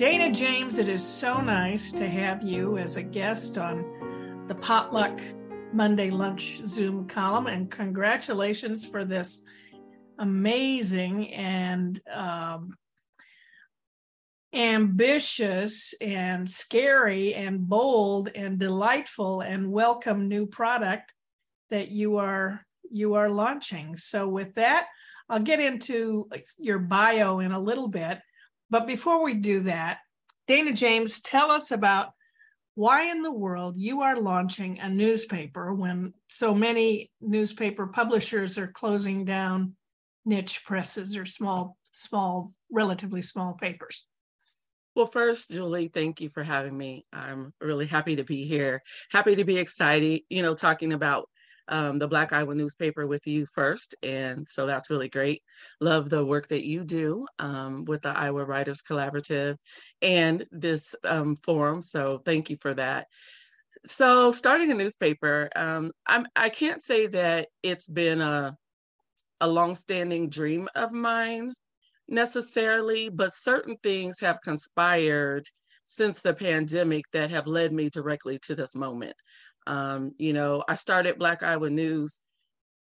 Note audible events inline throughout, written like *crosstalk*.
Dana James, it is so nice to have you as a guest on the Potluck Monday Lunch Zoom column, and congratulations for this amazing and um, ambitious and scary and bold and delightful and welcome new product that you are you are launching. So with that, I'll get into your bio in a little bit. But before we do that, Dana James, tell us about why in the world you are launching a newspaper when so many newspaper publishers are closing down niche presses or small, small, relatively small papers. Well, first, Julie, thank you for having me. I'm really happy to be here. Happy to be excited, you know, talking about um, the Black Iowa newspaper with you first. And so that's really great. Love the work that you do um, with the Iowa Writers Collaborative and this um, forum. So thank you for that. So starting a newspaper, um, I'm, I can't say that it's been a, a longstanding dream of mine necessarily, but certain things have conspired since the pandemic that have led me directly to this moment. Um, you know, I started Black Iowa News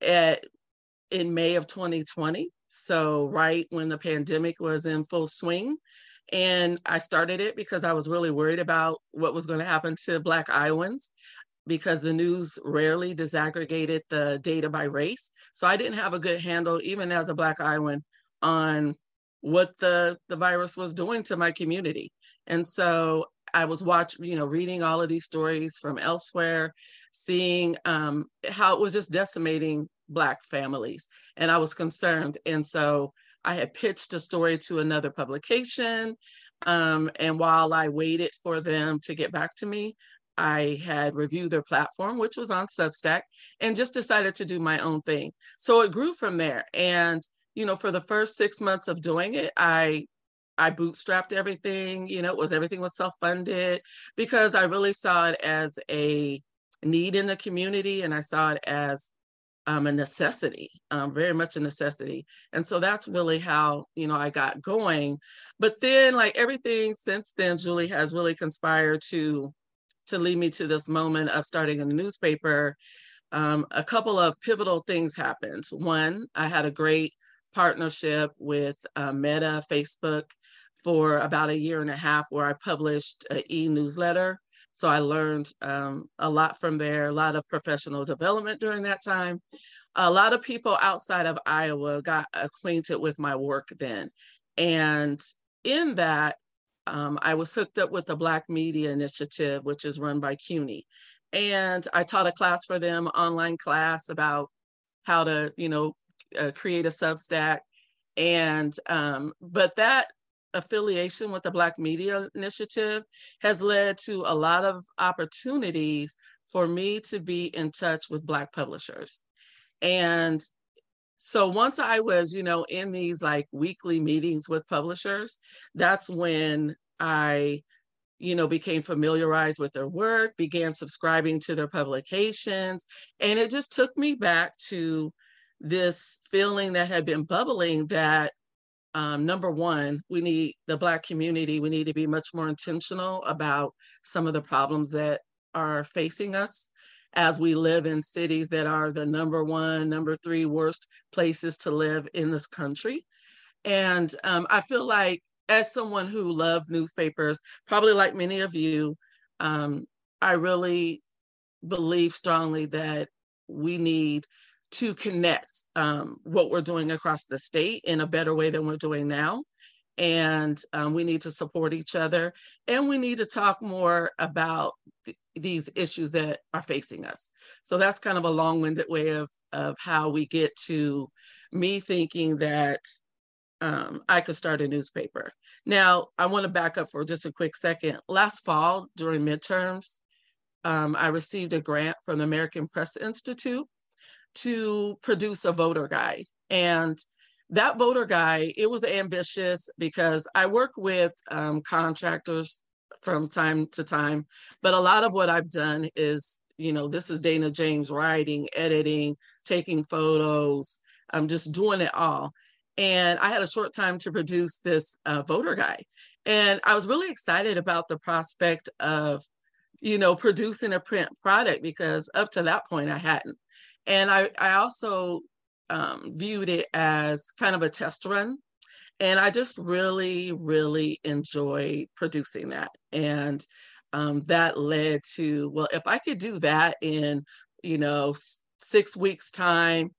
at in May of 2020, so right when the pandemic was in full swing. And I started it because I was really worried about what was going to happen to Black Iowans because the news rarely disaggregated the data by race. So I didn't have a good handle, even as a Black Iowan, on what the, the virus was doing to my community. And so I was watching, you know, reading all of these stories from elsewhere, seeing um, how it was just decimating Black families. And I was concerned. And so I had pitched a story to another publication. Um, and while I waited for them to get back to me, I had reviewed their platform, which was on Substack, and just decided to do my own thing. So it grew from there. And, you know, for the first six months of doing it, I I bootstrapped everything, you know, it was everything was self-funded because I really saw it as a need in the community and I saw it as um, a necessity, um, very much a necessity. And so that's really how, you know, I got going. But then like everything since then, Julie has really conspired to to lead me to this moment of starting a newspaper. Um, a couple of pivotal things happened. One, I had a great partnership with uh, Meta, Facebook, for about a year and a half where I published an e-newsletter. So I learned um, a lot from there, a lot of professional development during that time. A lot of people outside of Iowa got acquainted with my work then. And in that, um, I was hooked up with the Black Media Initiative, which is run by CUNY. And I taught a class for them, online class about how to, you know, uh, create a Substack. And, um, but that affiliation with the Black Media Initiative has led to a lot of opportunities for me to be in touch with Black publishers. And so once I was, you know, in these like weekly meetings with publishers, that's when I, you know, became familiarized with their work, began subscribing to their publications. And it just took me back to this feeling that had been bubbling that um, number one, we need the Black community, we need to be much more intentional about some of the problems that are facing us as we live in cities that are the number one, number three worst places to live in this country. And um, I feel like, as someone who loves newspapers, probably like many of you, um, I really believe strongly that we need to connect um, what we're doing across the state in a better way than we're doing now. And um, we need to support each other and we need to talk more about th- these issues that are facing us. So that's kind of a long winded way of, of how we get to me thinking that um, I could start a newspaper. Now, I want to back up for just a quick second. Last fall during midterms, um, I received a grant from the American Press Institute to produce a voter guide. And that voter guide, it was ambitious because I work with um, contractors from time to time, but a lot of what I've done is, you know, this is Dana James writing, editing, taking photos. I'm just doing it all. And I had a short time to produce this uh, voter guide. And I was really excited about the prospect of, you know, producing a print product because up to that point I hadn't. And I, I also um, viewed it as kind of a test run. And I just really, really enjoyed producing that. And um, that led to, well, if I could do that in, you know, six weeks' time,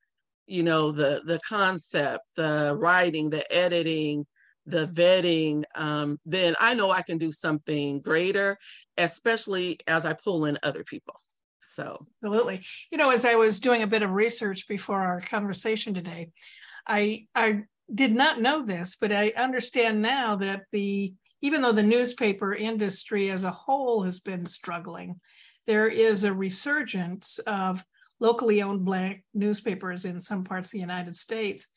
you know, the the concept, the writing, the editing, the vetting, um, then I know I can do something greater, especially as I pull in other people. So, absolutely. You know, as I was doing a bit of research before our conversation today, I I did not know this, but I understand now that the even though the newspaper industry as a whole has been struggling, there is a resurgence of locally owned black newspapers in some parts of the United States.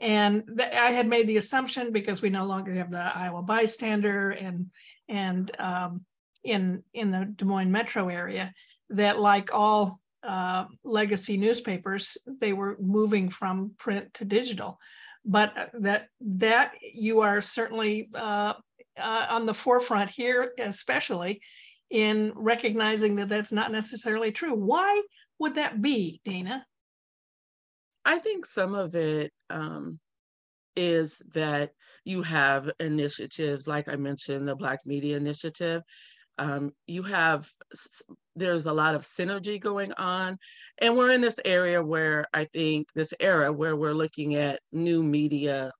And th- I had made the assumption because we no longer have the Iowa Bystander and and um, in in the Des Moines metro area that like all uh, legacy newspapers, they were moving from print to digital. But uh, that that you are certainly uh, uh, on the forefront here, especially in recognizing that that's not necessarily true. Why would that be, Dana? I think some of it um, is that you have initiatives, like I mentioned, the Black Media Initiative. Um, you have, there's a lot of synergy going on. And we're in this area where I think this era where we're looking at new media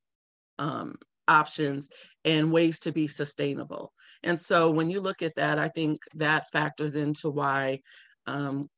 um, options and ways to be sustainable. And so when you look at that, I think that factors into why um,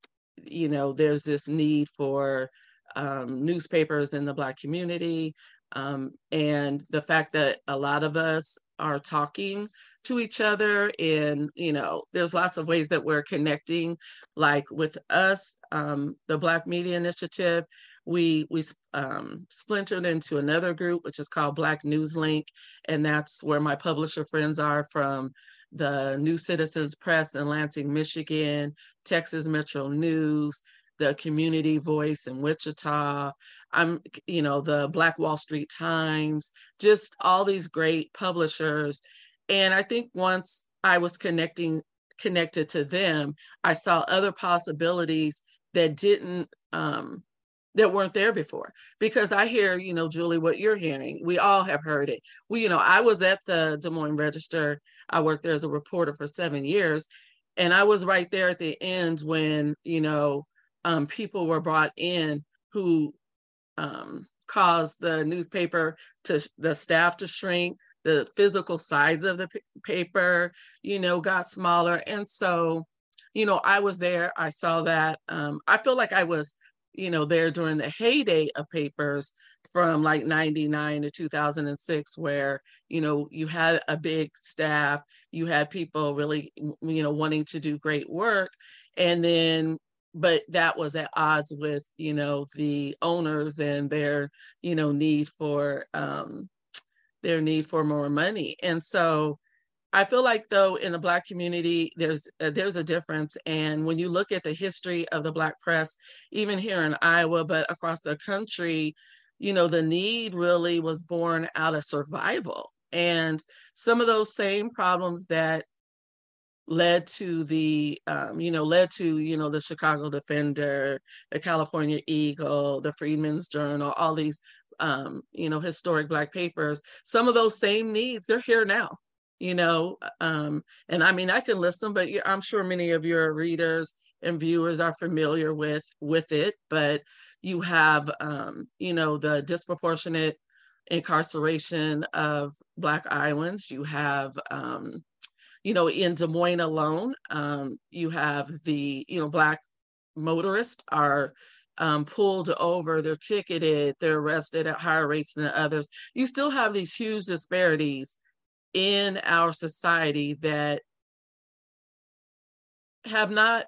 you know, there's this need for um, newspapers in the Black community. Um, and the fact that a lot of us are talking to each other and you know there's lots of ways that we're connecting like with us um, the black media initiative we we um, splintered into another group which is called black news link and that's where my publisher friends are from the New Citizens Press in Lansing, Michigan, Texas Metro News, the Community Voice in Wichita. I'm, you know, the Black Wall Street Times, just all these great publishers. And I think once I was connecting connected to them, I saw other possibilities that didn't um, that weren't there before because i hear you know julie what you're hearing we all have heard it we you know i was at the des moines register i worked there as a reporter for seven years and i was right there at the end when you know um, people were brought in who um, caused the newspaper to the staff to shrink the physical size of the paper you know got smaller and so you know i was there i saw that um, i feel like i was you know, there during the heyday of papers from like 99 to 2006, where, you know, you had a big staff, you had people really, you know, wanting to do great work. And then, but that was at odds with, you know, the owners and their, you know, need for, um, their need for more money. And so, I feel like though in the black community there's uh, there's a difference and when you look at the history of the black press even here in Iowa but across the country you know the need really was born out of survival and some of those same problems that led to the um, you know led to you know the chicago defender the california eagle the freedom's journal all these um, you know historic black papers. Some of those same needs they're here now you know um, and i mean i can list them but i'm sure many of your readers and viewers are familiar with with it but you have um, you know the disproportionate incarceration of black iowans. You have um, you know in des moines alone um, you have the you know black motorists are um, pulled over, they're ticketed, they're arrested at higher rates than others. You still have these huge disparities in our society that have not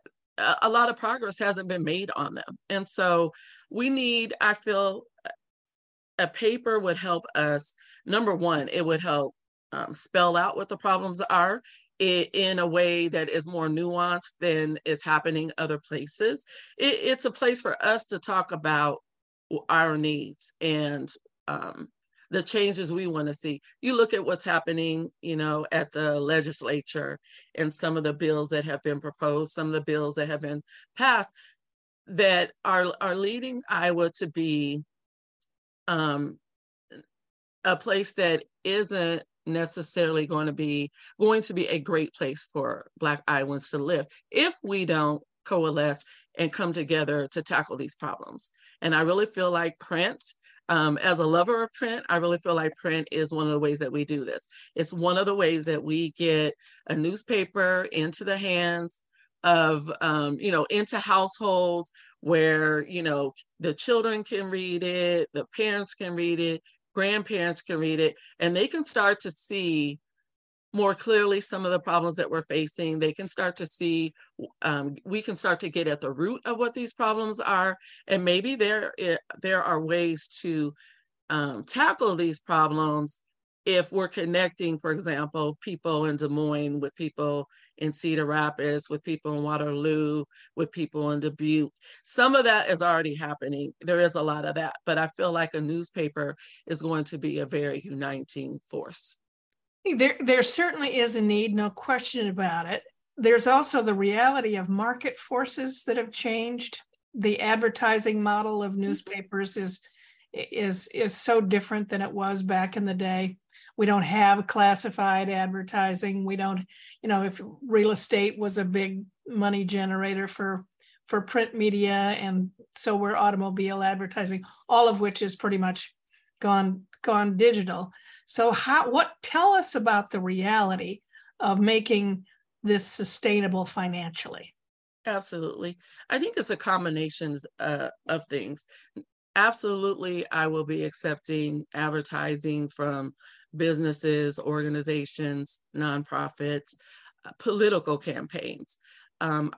a lot of progress hasn't been made on them and so we need i feel a paper would help us number one it would help um, spell out what the problems are in a way that is more nuanced than is happening other places it, it's a place for us to talk about our needs and um, the changes we want to see. You look at what's happening, you know, at the legislature and some of the bills that have been proposed, some of the bills that have been passed that are are leading Iowa to be um, a place that isn't necessarily going to be going to be a great place for Black Iowans to live if we don't coalesce and come together to tackle these problems. And I really feel like print, um, as a lover of print, I really feel like print is one of the ways that we do this. It's one of the ways that we get a newspaper into the hands of, um, you know, into households where, you know, the children can read it, the parents can read it, grandparents can read it, and they can start to see more clearly some of the problems that we're facing. They can start to see, um, we can start to get at the root of what these problems are, and maybe there eh, there are ways to um, tackle these problems if we're connecting, for example, people in Des Moines with people in Cedar Rapids, with people in Waterloo, with people in Dubuque. Some of that is already happening. There is a lot of that, but I feel like a newspaper is going to be a very uniting force. There, there certainly is a need, no question about it. There's also the reality of market forces that have changed. The advertising model of mm-hmm. newspapers is is is so different than it was back in the day. We don't have classified advertising. We don't, you know, if real estate was a big money generator for for print media, and so we're automobile advertising, all of which is pretty much gone gone digital. So how what tell us about the reality of making this sustainable financially? Absolutely. I think it's a combination uh, of things. Absolutely, I will be accepting advertising from businesses, organizations, nonprofits, uh, political campaigns. Um,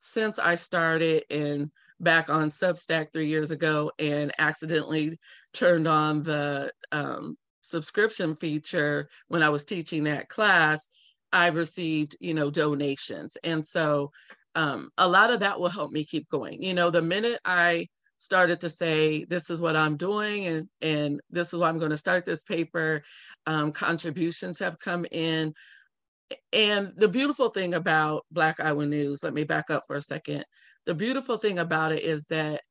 since I started in back on Substack three years ago and accidentally turned on the um, subscription feature when I was teaching that class, I've received, you know, donations. And so um, a lot of that will help me keep going. You know, the minute I started to say, this is what I'm doing and, and this is why I'm going to start this paper, um, contributions have come in. And the beautiful thing about Black Iowa News, let me back up for a second. The beautiful thing about it is that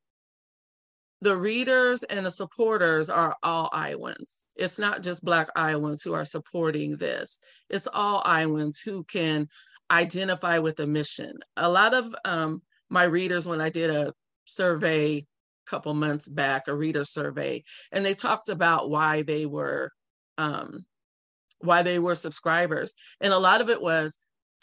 the readers and the supporters are all Iowans. It's not just Black Iowans who are supporting this, it's all Iowans who can identify with the mission. A lot of um, my readers, when I did a survey couple months back, a reader survey, and they talked about why they were um, why they were subscribers, and a lot of it was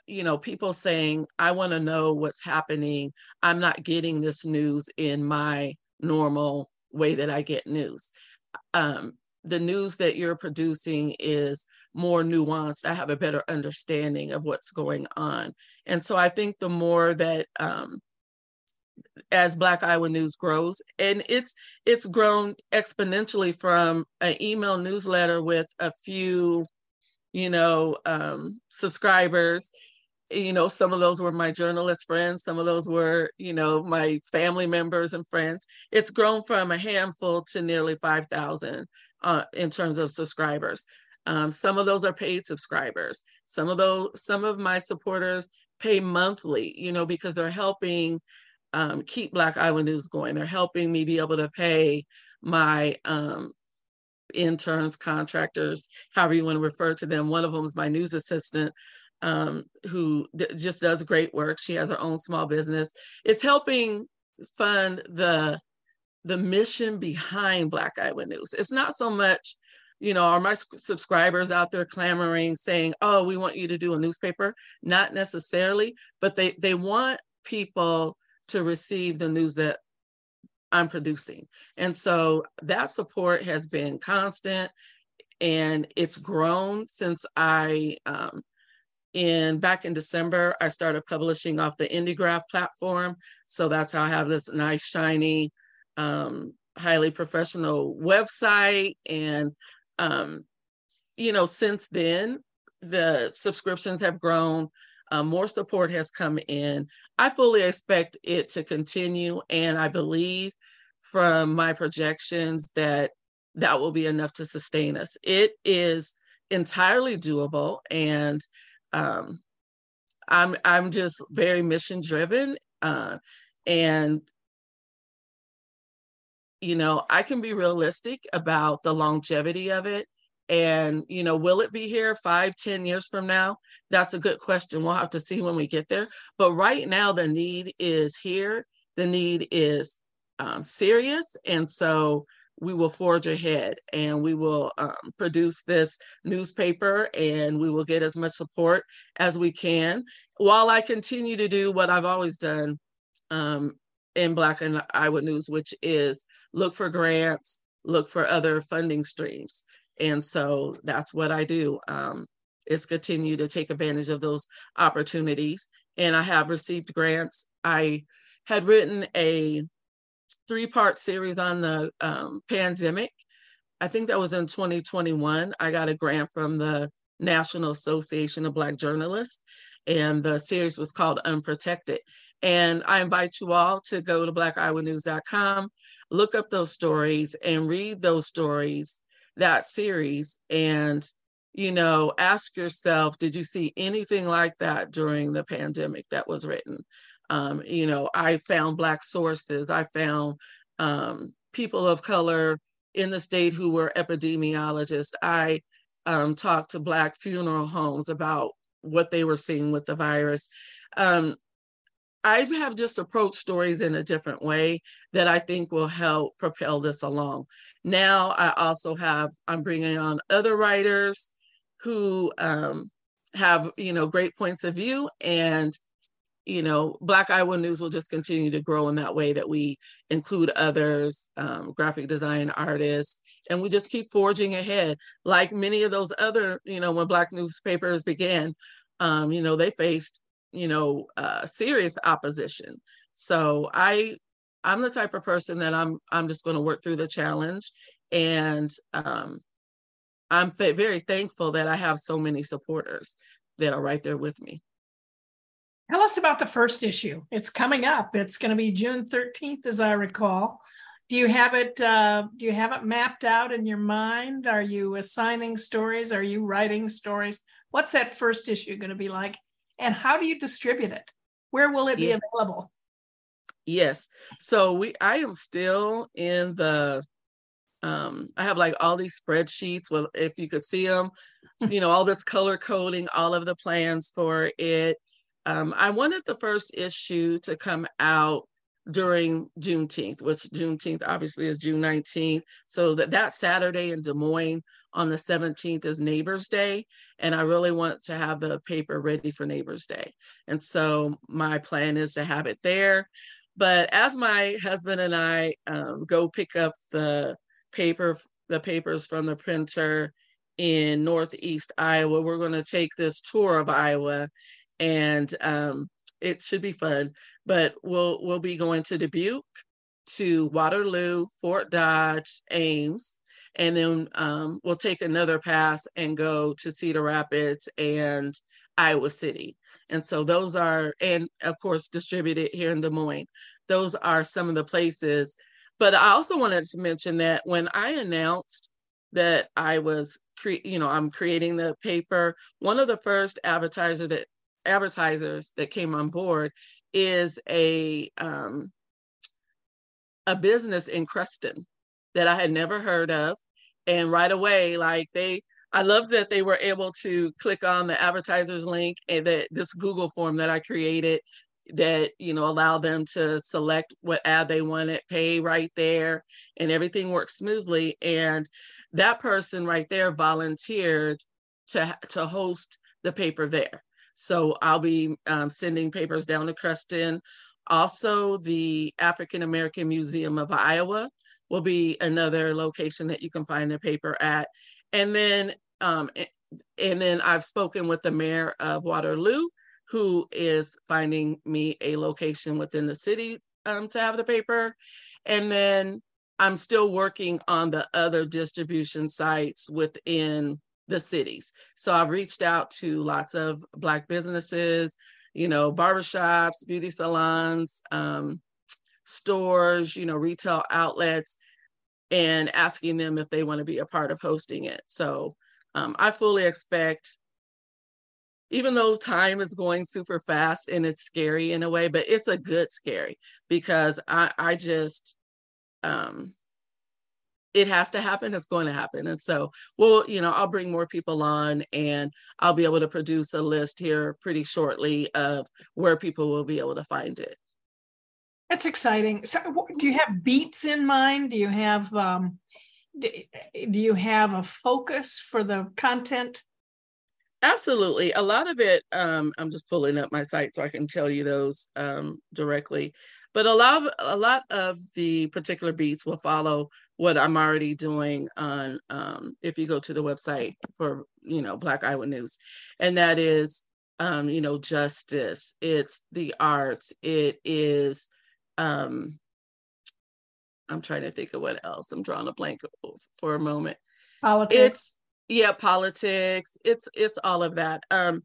you know people saying i want to know what's happening i'm not getting this news in my normal way that I get news. Um, the news that you're producing is more nuanced. I have a better understanding of what's going on. And so I think the more that um, as Black Iowa News grows, and it's it's grown exponentially from an email newsletter with a few, you know, um, subscribers. You know some of those were my journalist friends some of those were you know my family members and friends. It's grown from a handful to nearly 5000 uh, in terms of subscribers. Um, some of those are paid subscribers. Some of those some of my supporters pay monthly you know because they're helping um, keep black iowa news going they're helping me be able to pay my um, interns contractors however you want to refer to them one of them is my news assistant um, who just does great work. She has her own small business. It's helping fund the the mission behind Black Iowa News. It's not so much, you know, are my subscribers out there clamoring saying, "Oh, we want you to do a newspaper"? Not necessarily, but they they want people to receive the news that I'm producing. And so that support has been constant and it's grown since I um, and back in December, I started publishing off the Indiegraf platform. So that's how I have this nice, shiny, um, highly professional website. And, um, you know, since then, the subscriptions have grown, uh, more support has come in. I fully expect it to continue. And I believe from my projections that that will be enough to sustain us. It is entirely doable, and um, I'm I'm just very mission driven, uh, and you know I can be realistic about the longevity of it. And you know, will it be here five, ten years from now? That's a good question. We'll have to see when we get there. But right now, the need is here. The need is um, serious, and so we will forge ahead and we will um, produce this newspaper and we will get as much support as we can while I continue to do what I've always done um, in Black and Iowa News, which is look for grants, look for other funding streams. And so that's what I do um, is continue to take advantage of those opportunities. And I have received grants. I had written a three part series on the um, pandemic. I think that was in 2021. I got a grant from the National Association of Black Journalists, and the series was called Unprotected. And I invite you all to go to blackiowanews.com, look up those stories, and read those stories, that series, and you know, ask yourself, did you see anything like that during the pandemic that was written? Um, you know, I found Black sources, I found um, people of color in the state who were epidemiologists. I um, talked to Black funeral homes about what they were seeing with the virus. Um, I have just approached stories in a different way that I think will help propel this along. Now, I also have, I'm bringing on other writers who um, have, you know, great points of view and you know, Black Iowa News will just continue to grow in that way that we include others, um, graphic design artists, and we just keep forging ahead. Like many of those other, you know, when Black newspapers began, um, you know, they faced, you know, uh, serious opposition. So I, I'm the type of person that I'm, I'm just going to work through the challenge, and um, I'm very thankful that I have so many supporters that are right there with me. Tell us about the first issue. It's coming up. It's going to be June 13th, as I recall. Do you have it? Uh, do you have it mapped out in your mind? Are you assigning stories? Are you writing stories? What's that first issue going to be like? And how do you distribute it? Where will it yeah. be available? Yes. So we I am still in the um I have like all these spreadsheets well if you could see them, *laughs* you know, all this color coding, all of the plans for it. Um, I wanted the first issue to come out during Juneteenth, which Juneteenth obviously is June 19th. So that, that Saturday in Des Moines on the 17th is Neighbors Day. And I really want to have the paper ready for Neighbors Day. And so my plan is to have it there. But as my husband and I um, go pick up the paper, the papers from the printer in Northeast Iowa, we're going to take this tour of Iowa and um, it should be fun. But we'll we'll be going to Dubuque, to Waterloo, Fort Dodge, Ames, and then um, we'll take another pass and go to Cedar Rapids and Iowa City. And so those are, and of course, distributed here in Des Moines. Those are some of the places. But I also wanted to mention that when I announced that I was, cre- you know, I'm creating the paper, one of the first advertiser that advertisers that came on board is a um, a business in Creston that I had never heard of, and right away, like they, I love that they were able to click on the advertisers link and that this Google form that I created that you know allow them to select what ad they wanted pay right there and everything worked smoothly and that person right there volunteered to to host the paper there so I'll be um, sending papers down to Creston. Also, the African American Museum of Iowa will be another location that you can find the paper at. And then, um, and then I've spoken with the mayor of Waterloo, who is finding me a location within the city um, to have the paper. And then I'm still working on the other distribution sites within the cities. So I've reached out to lots of Black businesses, you know, barbershops, beauty salons, um, stores, you know, retail outlets. And asking them if they want to be a part of hosting it. So um, I fully expect, even though time is going super fast and it's scary in a way, but it's a good scary because I, I just, um, it has to happen it's going to happen and so well you know i'll bring more people on and i'll be able to produce a list here pretty shortly of where people will be able to find it that's exciting so do you have beats in mind do you have um do you have a focus for the content absolutely a lot of it um i'm just pulling up my site so i can tell you those um directly but a lot of a lot of the particular beats will follow what I'm already doing on um, if you go to the website for you know Black Iowa News, and that is um, you know justice. It's the arts. It is. Um, I'm trying to think of what else. I'm drawing a blank for a moment. Politics. It's yeah, politics. It's it's all of that. Um,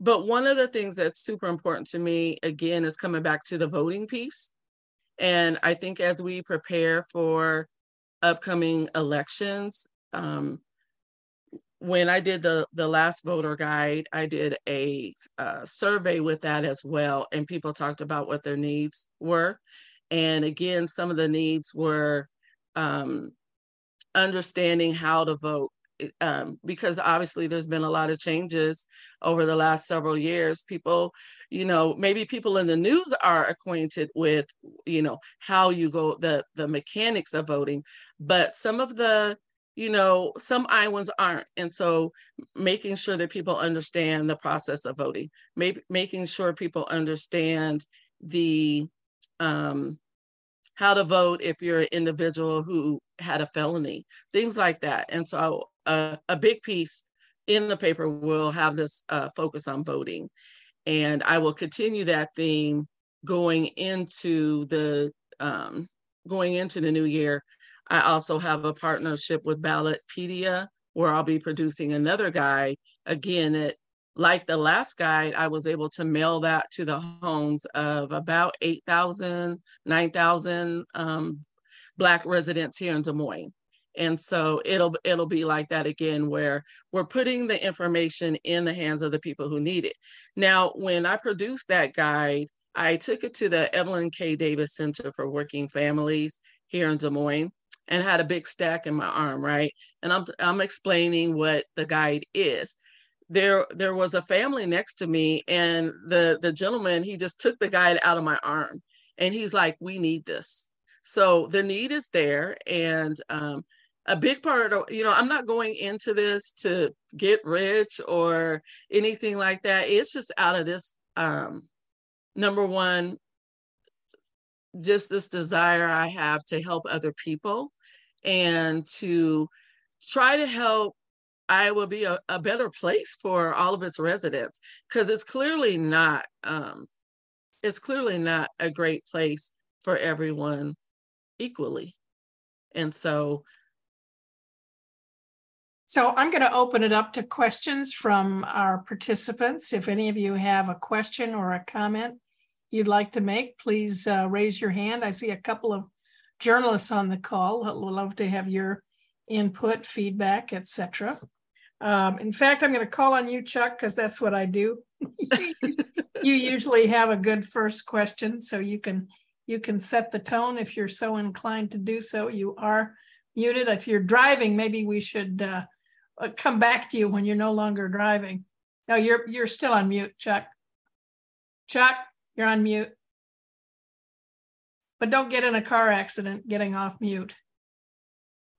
but one of the things that's super important to me, again, is coming back to the voting piece. And I think as we prepare for upcoming elections, um, when I did the the last voter guide, I did a uh, survey with that as well, and people talked about what their needs were. And again, some of the needs were um, understanding how to vote um, because obviously there's been a lot of changes over the last several years. People, you know, maybe people in the news are acquainted with, you know, how you go the the mechanics of voting, but some of the you know some iowans aren't and so making sure that people understand the process of voting maybe making sure people understand the um how to vote if you're an individual who had a felony things like that and so a, a big piece in the paper will have this uh, focus on voting. And I will continue that theme going into the um, going into the new year. I also have a partnership with Ballotpedia where I'll be producing another guide. Again, it like the last guide, I was able to mail that to the homes of about 8,000, 9,000 um, Black residents here in Des Moines. And so it'll it'll be like that again where we're putting the information in the hands of the people who need it. Now when i produced that guide i took it to the evelyn k. Davis center for working families here in des moines and had a big stack in my arm right? And i'm i'm explaining what the guide is. There there was a family next to me and the the gentleman he just took the guide out of my arm and he's like we need this. So the need is there and um, a big part of you know i'm not going into this to get rich or anything like that. It's just out of this um number one just this desire i have to help other people and to try to help iowa be a, a better place for all of its residents because it's clearly not um it's clearly not a great place for everyone equally and so so I'm going to open it up to questions from our participants. If any of you have a question or a comment you'd like to make, please uh, raise your hand. I see a couple of journalists on the call. I'd love to have your input, feedback, etc. Um, in fact, I'm going to call on you, Chuck, because that's what I do. *laughs* you usually have a good first question, so you can you can set the tone if you're so inclined to do so. You are muted. If you're driving, maybe we should uh, uh, come back to you when you're no longer driving. No, you're you're still on mute, Chuck. Chuck, you're on mute. But don't get in a car accident getting off mute.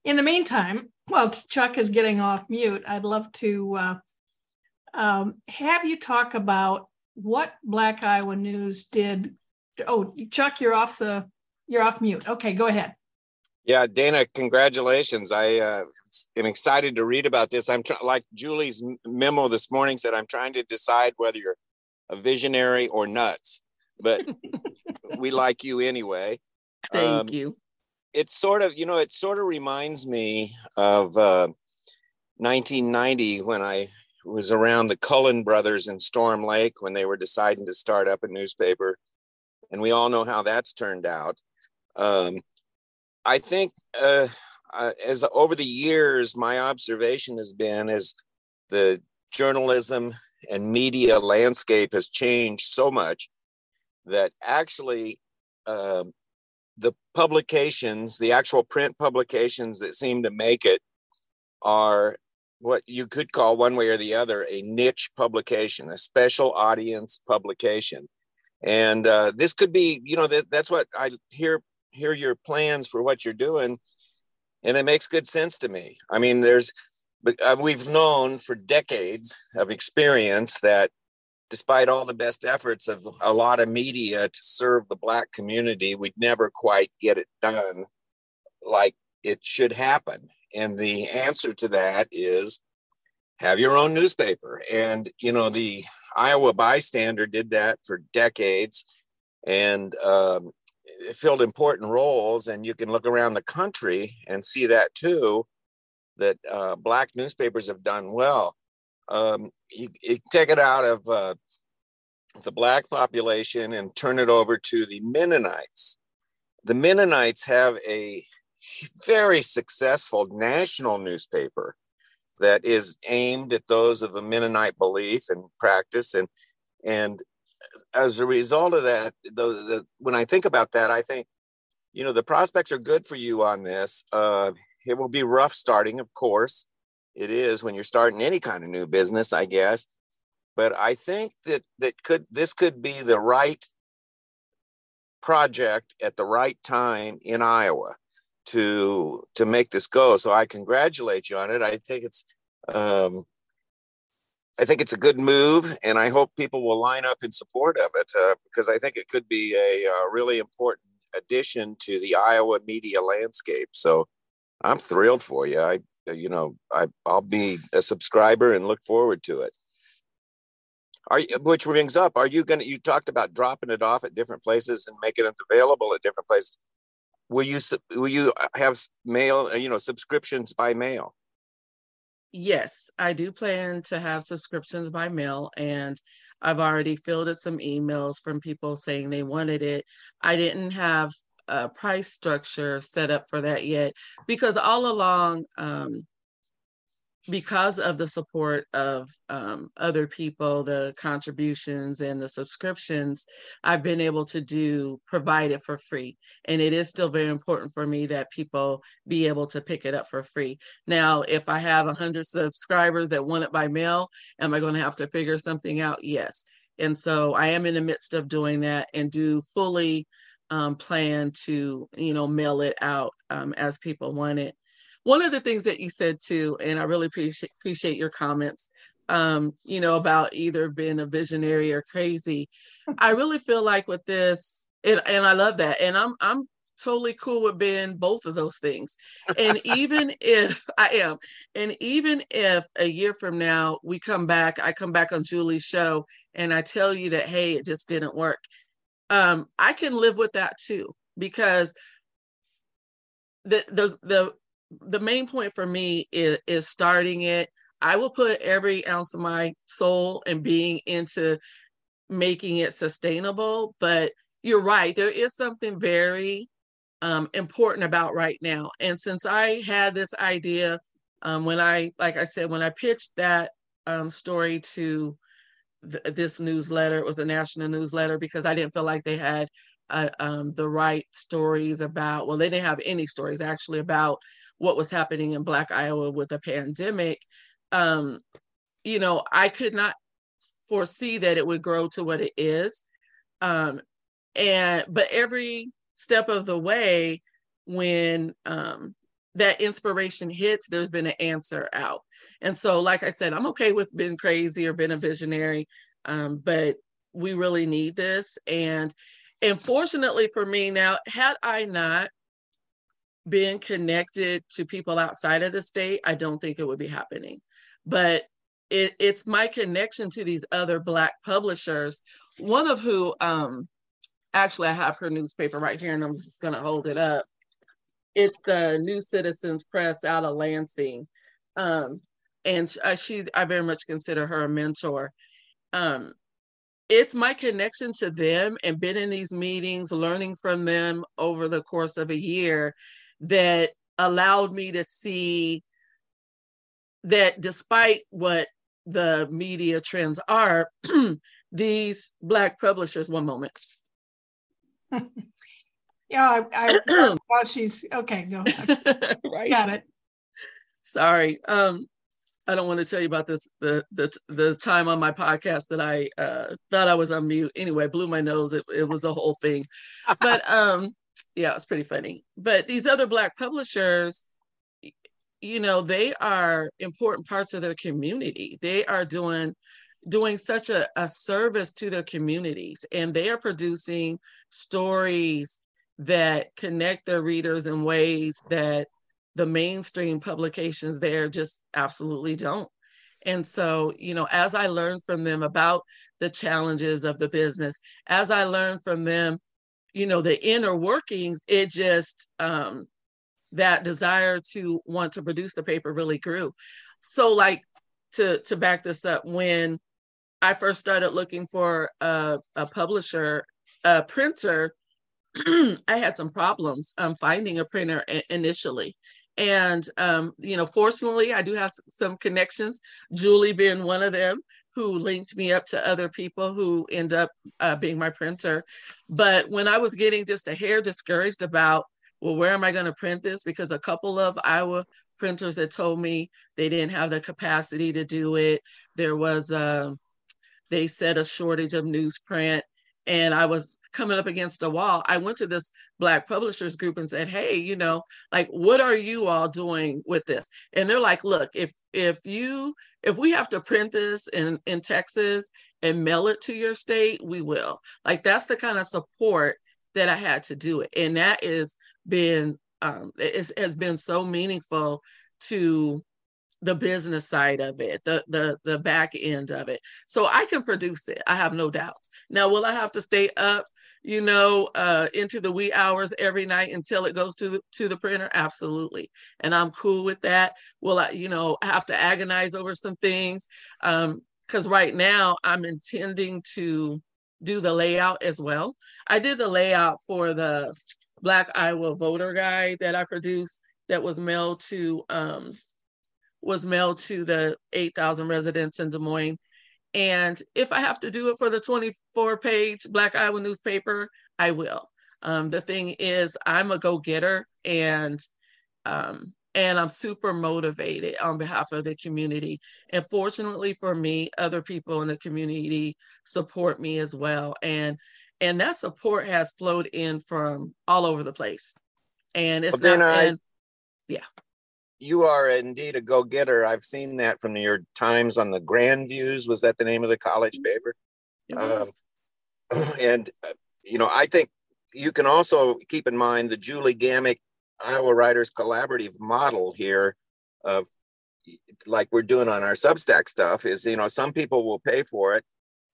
In the meantime, while Chuck is getting off mute, I'd love to uh, um, have you talk about what Black Iowa News did. Oh, Chuck, you're off the you're off mute. Okay, go ahead. Yeah, Dana, congratulations. I uh, am excited to read about this. I'm tr- like Julie's memo this morning said, I'm trying to decide whether you're a visionary or nuts, but *laughs* we like you anyway. Thank um, you. It's sort of, you know, it sort of reminds me of uh, 1990 when I was around the Cullen brothers in Storm Lake when they were deciding to start up a newspaper. And we all know how that's turned out. Um, I think uh, uh, as over the years, my observation has been as the journalism and media landscape has changed so much that actually uh, the publications, the actual print publications that seem to make it, are what you could call one way or the other a niche publication, a special audience publication. And uh, this could be, you know, that, that's what I hear hear your plans for what you're doing, and it makes good sense to me. I mean, there's, but uh, we've known for decades of experience that despite all the best efforts of a lot of media to serve the black community, we'd never quite get it done like it should happen. And the answer to that is have your own newspaper. And, you know, the Iowa Bystander did that for decades and um, filled important roles. And you can look around the country and see that too, that uh, Black newspapers have done well um, you, take it out of uh, the black population and turn it over to the Mennonites. The Mennonites have a very successful national newspaper that is aimed at those of the Mennonite belief and practice. And, and as a result of that, the, the, when I think about that, I think, you know, the prospects are good for you on this. Uh, it will be rough starting, of course it is when you're starting any kind of new business, I guess. But I think that that could this could be the right project at the right time in Iowa to to make this go. So I congratulate you on it. I think it's um, I think it's a good move, and I hope people will line up in support of it uh, because I think it could be a, a uh, really important addition to the Iowa media landscape. So I'm thrilled for you. I you know, I I'll be a subscriber and look forward to it. Are you, which brings up, are you going to, you talked about dropping it off at different places and making it available at different places. Will you, will you have mail, uh, you know, subscriptions by mail? Yes, I do plan to have subscriptions by mail and I've already fielded some emails from people saying they wanted it. I didn't have a price structure set up for that yet because all along um, because of the support of um, other people the contributions and the subscriptions i've been able to do provide it for free. And it is still very important for me that people be able to pick it up for free. Now if i have 100 subscribers that want it by mail am i going to have to figure something out? Yes. And so i am in the midst of doing that and do fully um, plan to you know mail it out um, as people want it. One of the things that you said too and i really appreciate appreciate your comments um, you know about either being a visionary or crazy i really feel like with this and, and i love that and i'm i'm totally cool with being both of those things. And even if *laughs* i am and even if a year from now we come back i come back on julie's show and i tell you that hey it just didn't work um, I can live with that too because the the the the main point for me is, is starting it. I will put every ounce of my soul and being into making it sustainable. But you're right, there is something very um, important about right now. And since I had this idea um, when I, like I said, when I pitched that um, story to th- this newsletter. It was a national newsletter because I didn't feel like they had uh, um, the right stories about, well, they didn't have any stories actually about what was happening in Black Iowa with the pandemic. Um, you know, I could not foresee that it would grow to what it is. Um, and, but every step of the way, when um, that inspiration hits, there's been an answer out. And so, like I said, I'm okay with being crazy or being a visionary, um, but we really need this. And and fortunately for me now, had I not been connected to people outside of the state, I don't think it would be happening. But it, it's my connection to these other Black publishers, one of who, um, actually, I have her newspaper right here, and I'm just going to hold it up. It's the New Citizens Press out of Lansing. Um, and uh, she, I very much consider her a mentor. Um, it's my connection to them and been in these meetings, learning from them over the course of a year that allowed me to see that despite what the media trends are, *clears throat* these Black publishers, one moment. *laughs* yeah, I, I *clears throat* while she's okay, go. *laughs* right. Got it. Sorry. Um, I don't want to tell you about this the the the time on my podcast that I uh, thought I was on mute. Anyway, blew my nose. It, it was a whole thing, but *laughs* um, yeah, it's pretty funny. But these other black publishers, you know, they are important parts of their community. They are doing doing such a, a service to their communities, and they are producing stories that connect their readers in ways that the mainstream publications there just absolutely don't. And so, you know, as I learned from them about the challenges of the business, as I learned from them, you know, the inner workings, it just, um, that desire to want to produce the paper really grew. So, like, to, to back this up, when I first started looking for a, a publisher, a printer, *clears throat* I had some problems um, finding a printer initially. And, um, you know, fortunately, I do have some connections, Julie being one of them, who linked me up to other people who end up uh, being my printer. But when I was getting just a hair discouraged about, well, where am I going to print this? Because a couple of Iowa printers that told me they didn't have the capacity to do it. There was, uh, they said, a shortage of newsprint and I was coming up against a wall, I went to this Black publishers group and said, "Hey, you know, like, what are you all doing with this?" And they're like, "Look, if if you if we have to print this in in Texas and mail it to your state, we will." Like, that's the kind of support that I had to do it, and that is been um, it has been so meaningful to the business side of it, the the the back end of it. So I can produce it. I have no doubts. Now, will I have to stay up, you know, uh, into the wee hours every night until it goes to to the printer? Absolutely, and I'm cool with that. Will I, you know, have to agonize over some things? Um, because right now I'm intending to do the layout as well. I did the layout for the Black Iowa voter guide that I produced that was mailed to um, was mailed to the 8,000 residents in Des Moines. And if I have to do it for the 24 page Black Iowa newspaper, I will. Um, the thing is, I'm a go getter and um, and I'm super motivated on behalf of the community. And fortunately for me, other people in the community support me as well. And and that support has flowed in from all over the place. And it's well, not, and, yeah you are indeed a go-getter. I've seen that from your times on the Grand Views. Was that the name of the college paper? Um, *clears throat* and uh, you know, I think you can also keep in mind the Julie Gammack Iowa Writers Collaborative model here of like we're doing on our Substack stuff is you know some people will pay for it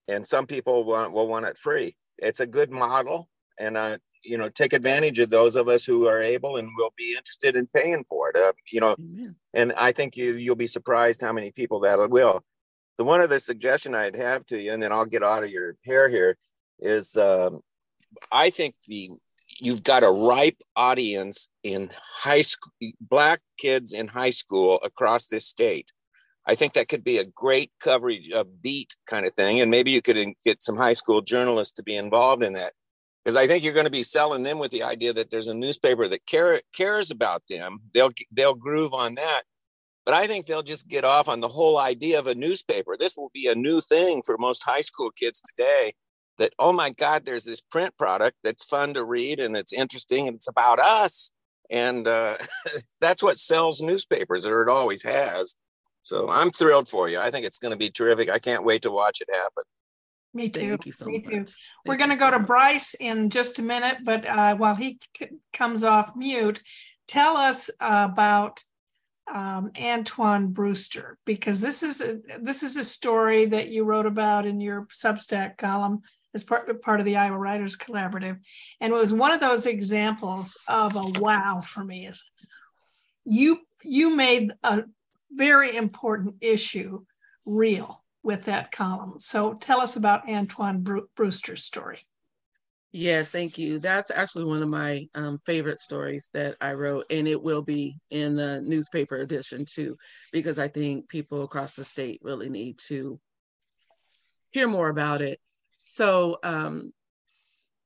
and some people want, will want it free. It's a good model, and uh, you know take advantage of those of us who are able and will be interested in paying for it uh, you know Amen. and i think you you'll be surprised how many people that will. The one other suggestion i'd have to you and then i'll get out of your hair here is um, i think the you've got a ripe audience in high school black kids in high school across this state. I think that could be a great coverage a beat kind of thing and maybe you could get some high school journalists to be involved in that because I think you're going to be selling them with the idea that there's a newspaper that care, cares about them. They'll they'll groove on that, but I think they'll just get off on the whole idea of a newspaper. This will be a new thing for most high school kids today. That oh my God, there's this print product that's fun to read and it's interesting and it's about us, and uh, *laughs* that's what sells newspapers, or it always has. So I'm thrilled for you. I think it's going to be terrific. I can't wait to watch it happen. Me too. Thank you so Me much. Too. We're going to go so to much. Bryce in just a minute, but uh, while he c- comes off mute, tell us uh, about um, Antoine Brewster because this is a, this is a story that you wrote about in your Substack column as part part of the Iowa Writers Collaborative, and it was one of those examples of a wow for me. Is you you made a very important issue real with that column. So tell us about Antoine Brewster's story. Yes, thank you. That's actually one of my um, favorite stories that I wrote, and it will be in the newspaper edition too, because I think people across the state really need to hear more about it. So, um,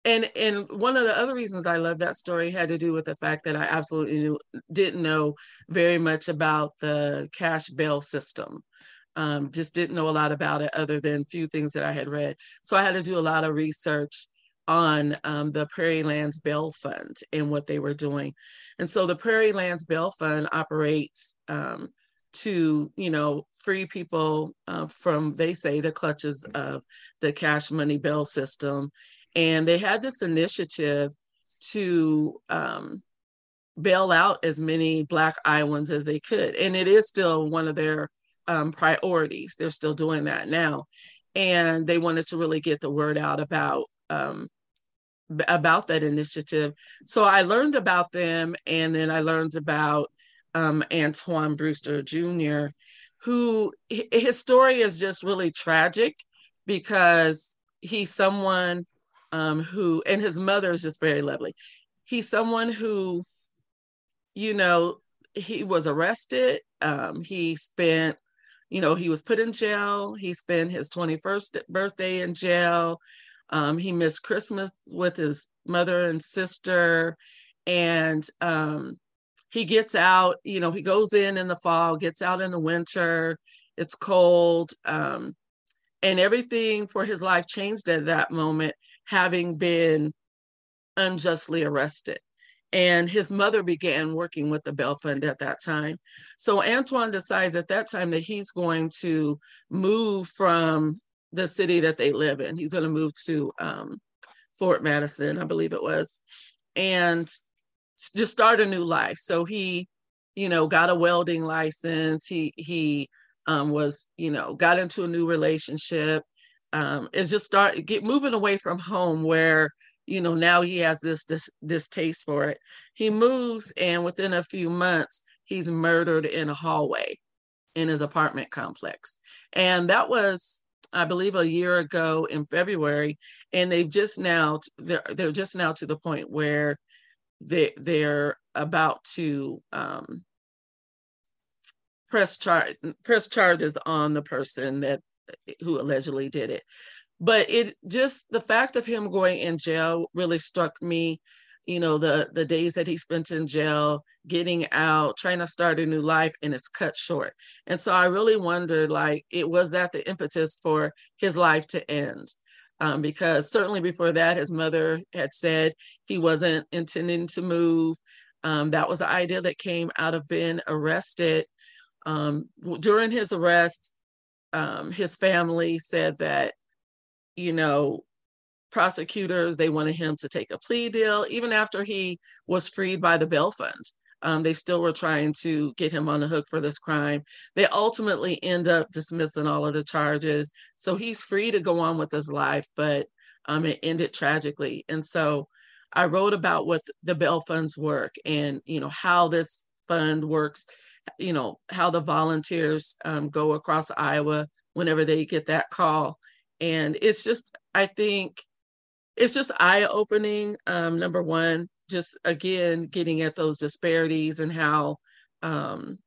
and and one of the other reasons I love that story had to do with the fact that I absolutely knew, didn't know very much about the cash bail system. Um, just didn't know a lot about it other than few things that I had read. So I had to do a lot of research on um, the Prairie Lands Bail Fund and what they were doing. And so the Prairie Lands Bail Fund operates um, to, you know, free people uh, from, they say, the clutches of the cash money bail system. And they had this initiative to um, bail out as many Black Iowans as they could. And it is still one of their um, priorities. They're still doing that now. And they wanted to really get the word out about um, about that initiative. So I learned about them, and then I learned about um, Antoine Brewster Jr., who his story is just really tragic because he's someone um, who, and his mother is just very lovely. He's someone who, you know, he was arrested. Um, he spent, you know, he was put in jail. He spent his 21st birthday in jail. Um, he missed Christmas with his mother and sister. And um, he gets out, you know, he goes in in the fall, gets out in the winter. It's cold. Um, and everything for his life changed at that moment, having been unjustly arrested. And his mother began working with the Bail Fund at that time. So Antoine decides at that time that he's going to move from the city that they live in. He's going to move to um, Fort Madison, I believe it was, and just start a new life. So he, you know, got a welding license. He he um, was, you know, got into a new relationship. Um, is just start get moving away from home where you know now he has this this distaste for it. He moves, and within a few months, he's murdered in a hallway in his apartment complex, and that was I believe a year ago in February, and they've just now they're they're just now to the point where they they're about to um, press charge press charges on the person that who allegedly did it. But it just the fact of him going in jail really struck me you know the the days that he spent in jail getting out trying to start a new life and it's cut short. And so i really wondered like it was that the impetus for his life to end? Um, because certainly before that his mother had said he wasn't intending to move. Um, that was the idea that came out of being arrested. Um, during his arrest um, his family said that you know prosecutors they wanted him to take a plea deal even after he was freed by the bail fund um, they still were trying to get him on the hook for this crime. They ultimately end up dismissing all of the charges. So he's free to go on with his life but um, it ended tragically. And so i wrote about what the bail funds work and you know how this fund works you know how the volunteers um, go across iowa whenever they get that call and it's just i think it's just eye opening. Um, number one, just again getting at those disparities and how um,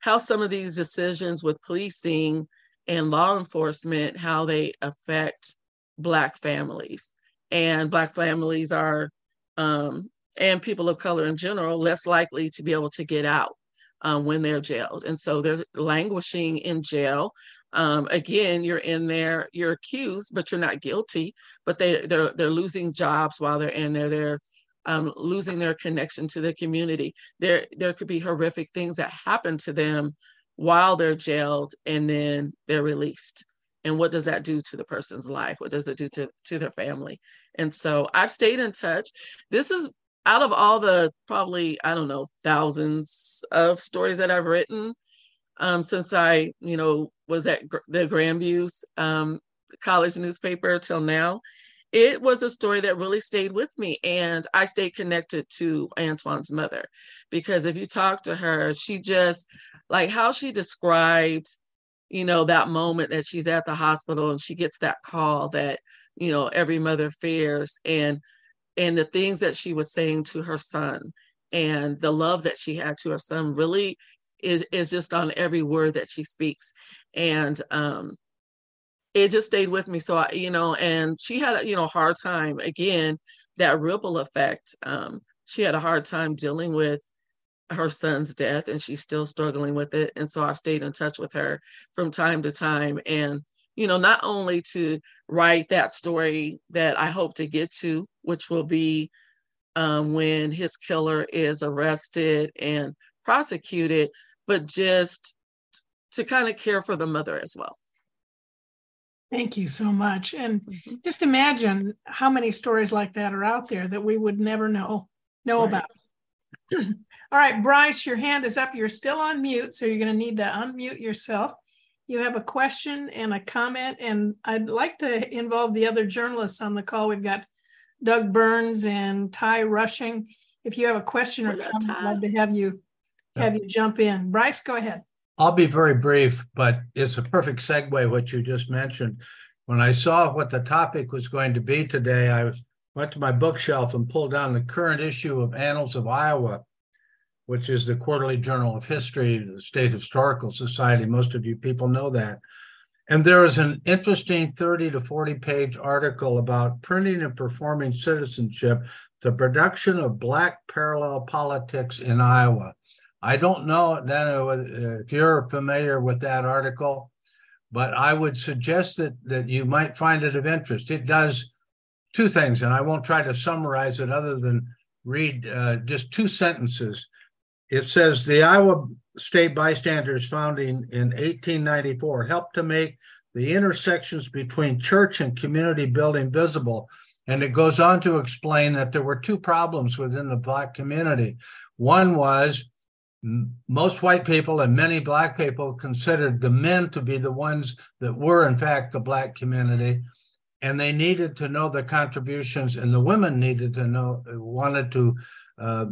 how some of these decisions with policing and law enforcement how they affect black families and black families are um, and people of color in general less likely to be able to get out um, when they're jailed and so they're languishing in jail um, again, you're in there, you're accused, but you're not guilty. But they they're they're losing jobs while they're in there. They're um, losing their connection to the community. There there could be horrific things that happen to them while they're jailed, and then they're released. And what does that do to the person's life? What does it do to to their family? And so I've stayed in touch. This is out of all the probably I don't know thousands of stories that I've written um, since I, you know, was at the Grandviews um, college newspaper till now. It was a story that really stayed with me, and I stayed connected to Antoine's mother because if you talk to her, she just like how she described, you know, that moment that she's at the hospital and she gets that call that you know every mother fears and and the things that she was saying to her son and the love that she had to her son really is is just on every word that she speaks. And um it just stayed with me. So I, you know and she had a you know hard time again that ripple effect. Um she had a hard time dealing with her son's death and she's still struggling with it. And so i've stayed in touch with her from time to time. And you know not only to write that story that i hope to get to which will be um, when his killer is arrested and prosecuted but just to kind of care for the mother as well Thank you so much. And mm-hmm. just imagine how many stories like that are out there that we would never know know right. about. *clears throat* All right, Bryce, your hand is up. You're still on mute, so you're going to need to unmute yourself. You have a question and a comment, and I'd like to involve the other journalists on the call. We've got Doug Burns and Ty Rushing. If you have a question or comment, I'd love to have you have you jump in. Bryce, go ahead. I'll be very brief, but it's a perfect segue what you just mentioned. When I saw what the topic was going to be today, I went to my bookshelf and pulled down the current issue of Annals of Iowa, which is the quarterly journal of history, the State Historical Society. Most of you people know that. And there is an interesting 30 to 40 page article about printing and performing citizenship, the production of Black parallel politics in Iowa. I don't know, Dana, if you're familiar with that article, but I would suggest that, that you might find it of interest. It does two things, and I won't try to summarize it other than read uh, just two sentences. It says the Iowa State Bystander's founding in 1894 helped to make the intersections between church and community building visible. And it goes on to explain that there were two problems within the Black community. One was most white people and many black people considered the men to be the ones that were in fact the black community. And they needed to know the contributions and the women needed to know wanted to uh,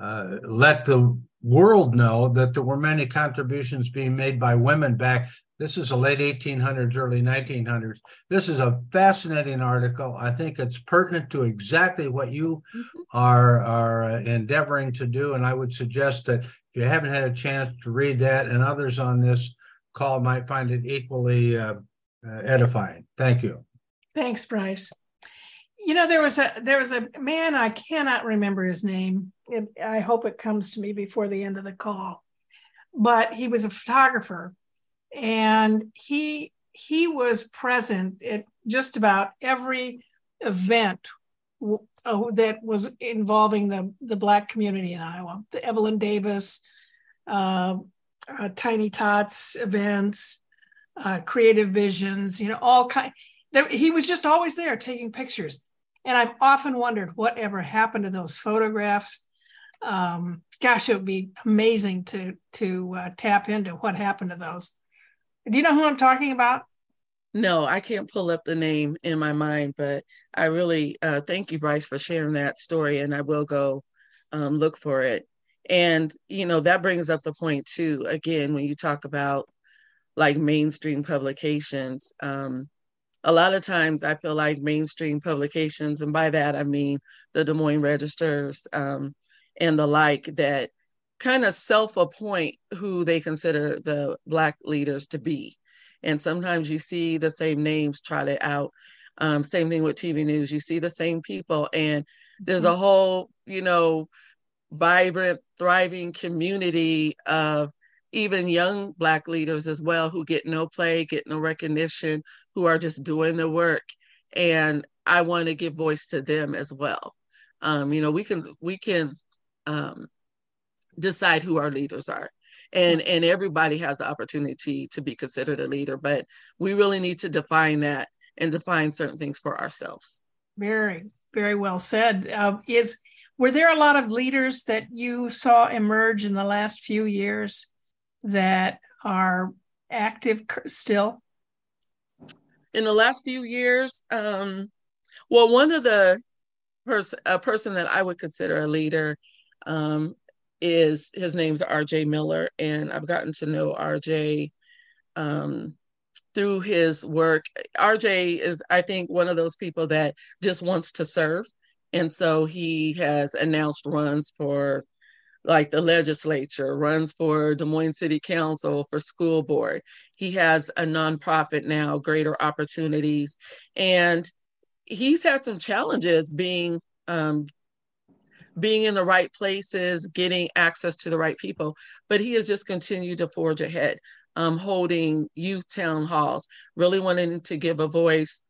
uh, let the world know that there were many contributions being made by women back this is the late 1800s early 1900s this is a fascinating article. I think it's pertinent to exactly what you mm-hmm. are are endeavoring to do and i would suggest that you haven't had a chance to read that, and others on this call might find it equally uh, uh, edifying. Thank you. Thanks, Bryce. You know, there was a there was a man I cannot remember his name. It, I hope it comes to me before the end of the call. But he was a photographer, and he he was present at just about every event uh, that was involving the, the Black community in Iowa, the Evelyn Davis, uh, uh, Tiny Tots events, uh, Creative Visions, you know, all kind. There, he was just always there taking pictures. And I've often wondered whatever happened to those photographs. Um, gosh, it would be amazing to to uh, tap into what happened to those. Do you know who I'm talking about? No, I can't pull up the name in my mind, but I really uh, thank you, Bryce, for sharing that story, and I will go um, look for it. And you know that brings up the point too. Again, when you talk about like mainstream publications, um, a lot of times I feel like mainstream publications, and by that I mean the Des Moines Registers um, and the like, that kind of self-appoint who they consider the Black leaders to be and sometimes you see the same names trotted out. Um, same thing with TV news. You see the same people, and there's a mm-hmm. whole, you know, vibrant, thriving community of even young Black leaders as well who get no play, get no recognition, who are just doing the work. And I want to give voice to them as well. Um, you know, we can we can um, decide who our leaders are and and everybody has the opportunity to be considered a leader but we really need to define that and define certain things for ourselves. Very very well said. Uh, is were there a lot of leaders that you saw emerge in the last few years that are active still? In the last few years um, well one of the person a person that i would consider a leader um, is his name's RJ Miller, and I've gotten to know RJ um, through his work. RJ is, I think, one of those people that just wants to serve. And so he has announced runs for like the legislature, runs for Des Moines City Council, for school board. He has a nonprofit now, Greater Opportunities. And he's had some challenges being um, being in the right places, getting access to the right people. But he has just continued to forge ahead, um, holding youth town halls, really wanting to give a voice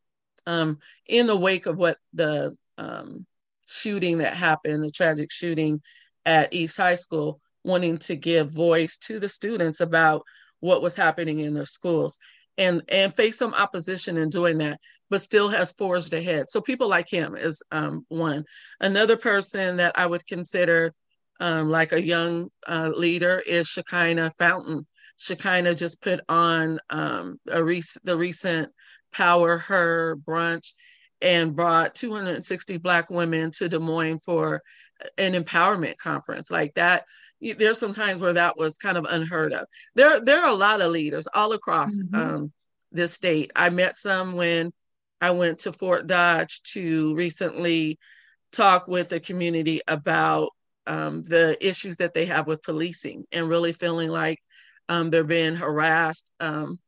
um, in the wake of what the um, shooting that happened, the tragic shooting at East High School, wanting to give voice to the students about what was happening in their schools and and face some opposition in doing that but still has forged ahead. So people like him is um, one. Another person that I would consider um, like a young uh, leader is Shekinah Fountain. Shekinah just put on um, a rec- the recent Power Her brunch and brought 260 Black women to Des Moines for an empowerment conference. Like that, there's some times where that was kind of unheard of. There, there are a lot of leaders all across mm-hmm. um, this state. I met some when I went to Fort Dodge to recently talk with the community about um, the issues that they have with policing and really feeling like um, they're being harassed, um,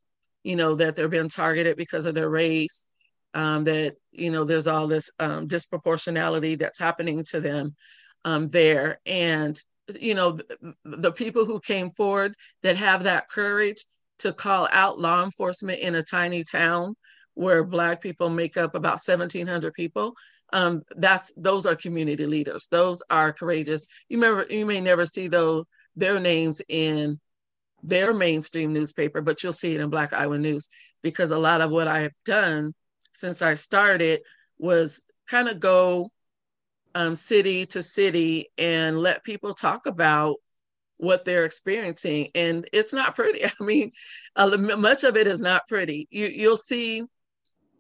you know, that they're being targeted because of their race, um, that, you know, there's all this um, disproportionality that's happening to them um, there. And, you know, the, the people who came forward that have that courage to call out law enforcement in a tiny town where Black people make up about 1,700 people. Um, that's those are community leaders. Those are courageous. You remember, you may never see those their names in their mainstream newspaper, but you'll see it in Black Iowa News because a lot of what I have done since I started was kind of go um, city to city and let people talk about what they're experiencing, and it's not pretty. *laughs* I mean, uh, much of it is not pretty. You you'll see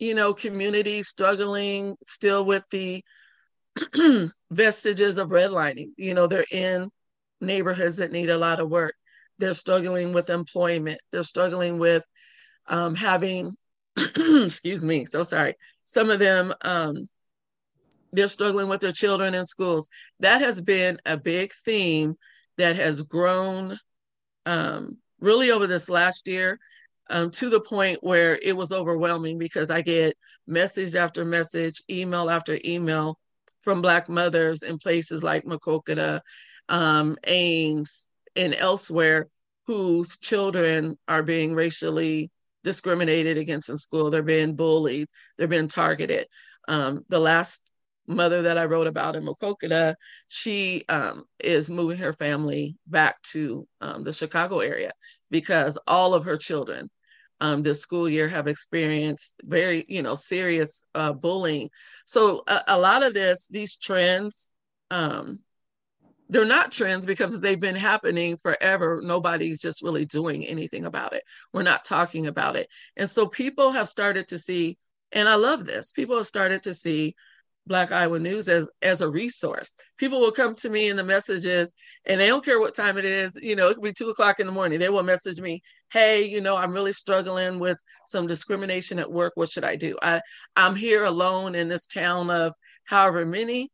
you know, communities struggling still with the *clears throat* vestiges of redlining. You know, they're in neighborhoods that need a lot of work. They're struggling with employment. They're struggling with um, having, *clears throat* excuse me, so sorry. Some of them, um, they're struggling with their children in schools. That has been a big theme that has grown um, really over this last year um, to the point where it was overwhelming because I get message after message, email after email from Black mothers in places like Maquoketa, um, Ames, and elsewhere whose children are being racially discriminated against in school. They're being bullied, they're being targeted. Um, the last mother that I wrote about in Maquoketa, she um, is moving her family back to um, the Chicago area because all of her children um, this school year have experienced very, you know, serious uh, bullying. So a, a, lot of this, these trends, um, they're not trends because they've been happening forever. Nobody's just really doing anything about it. We're not talking about it. And so people have started to see, and I love this, people have started to see Black Iowa News as as a resource. People will come to me in the messages, and they don't care what time it is. You know, it could be two o'clock in the morning. They will message me, "Hey, you know, I'm really struggling with some discrimination at work. What should I do? I I'm here alone in this town of however many.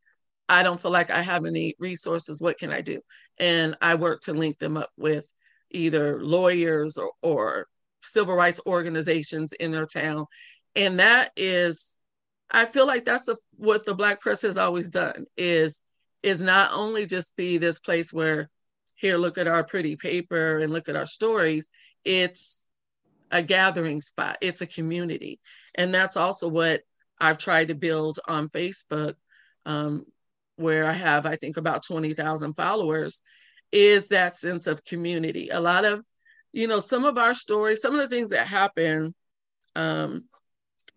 I don't feel like I have any resources. What can I do?" And I work to link them up with either lawyers or, or civil rights organizations in their town, and that is I feel like that's a, what the Black press has always done is is not only just be this place where here look at our pretty paper and look at our stories. It's a gathering spot. It's a community, and that's also what I've tried to build on Facebook, um, where I have I think about twenty thousand followers. Is that sense of community? A lot of, you know, some of our stories, some of the things that happen. Um,